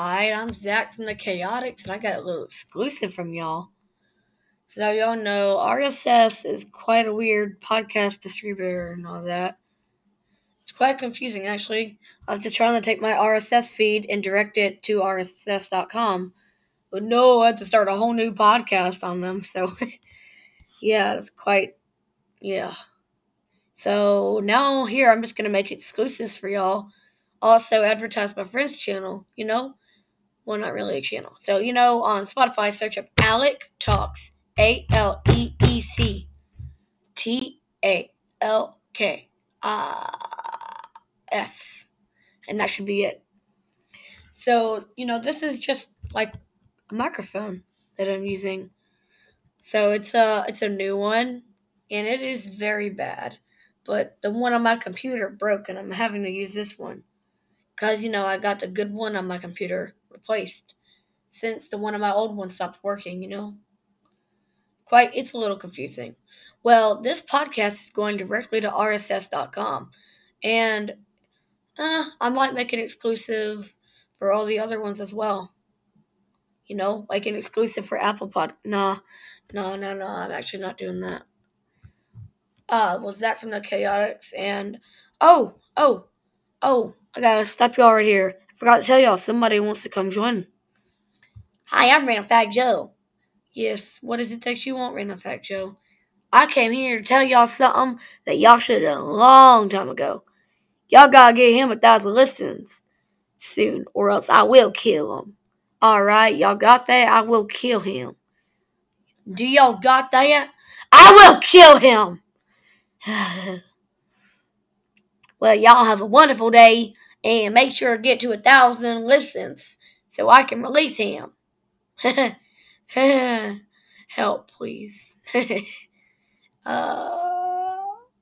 Alright, I'm Zach from the Chaotix, and I got a little exclusive from y'all. So, y'all know RSS is quite a weird podcast distributor and all that. It's quite confusing, actually. I have to try to take my RSS feed and direct it to RSS.com. But no, I had to start a whole new podcast on them. So, yeah, it's quite, yeah. So now here, I'm just gonna make exclusives for y'all. Also, advertise my friend's channel. You know, well, not really a channel. So you know, on Spotify, search up Alec Talks. A L E E C T A L K S, and that should be it. So you know, this is just like a microphone that I'm using. So it's a it's a new one, and it is very bad. But the one on my computer broke, and I'm having to use this one because you know I got the good one on my computer replaced since the one on my old one stopped working. You know, quite it's a little confusing. Well, this podcast is going directly to RSS.com, and uh, I might make an exclusive for all the other ones as well. You know, like an exclusive for Apple Pod. Nah, no, no, no. I'm actually not doing that. Uh, was that from the Chaotix? And oh, oh, oh, I gotta stop y'all right here. I forgot to tell y'all somebody wants to come join. Hi, I'm Random Fact Joe. Yes, what does it take you want, Random Fact Joe? I came here to tell y'all something that y'all should have done a long time ago. Y'all gotta get him a thousand listens soon, or else I will kill him. Alright, y'all got that? I will kill him. Do y'all got that? I will kill him! well, y'all have a wonderful day and make sure to get to a thousand listens so I can release him. Help, please. uh,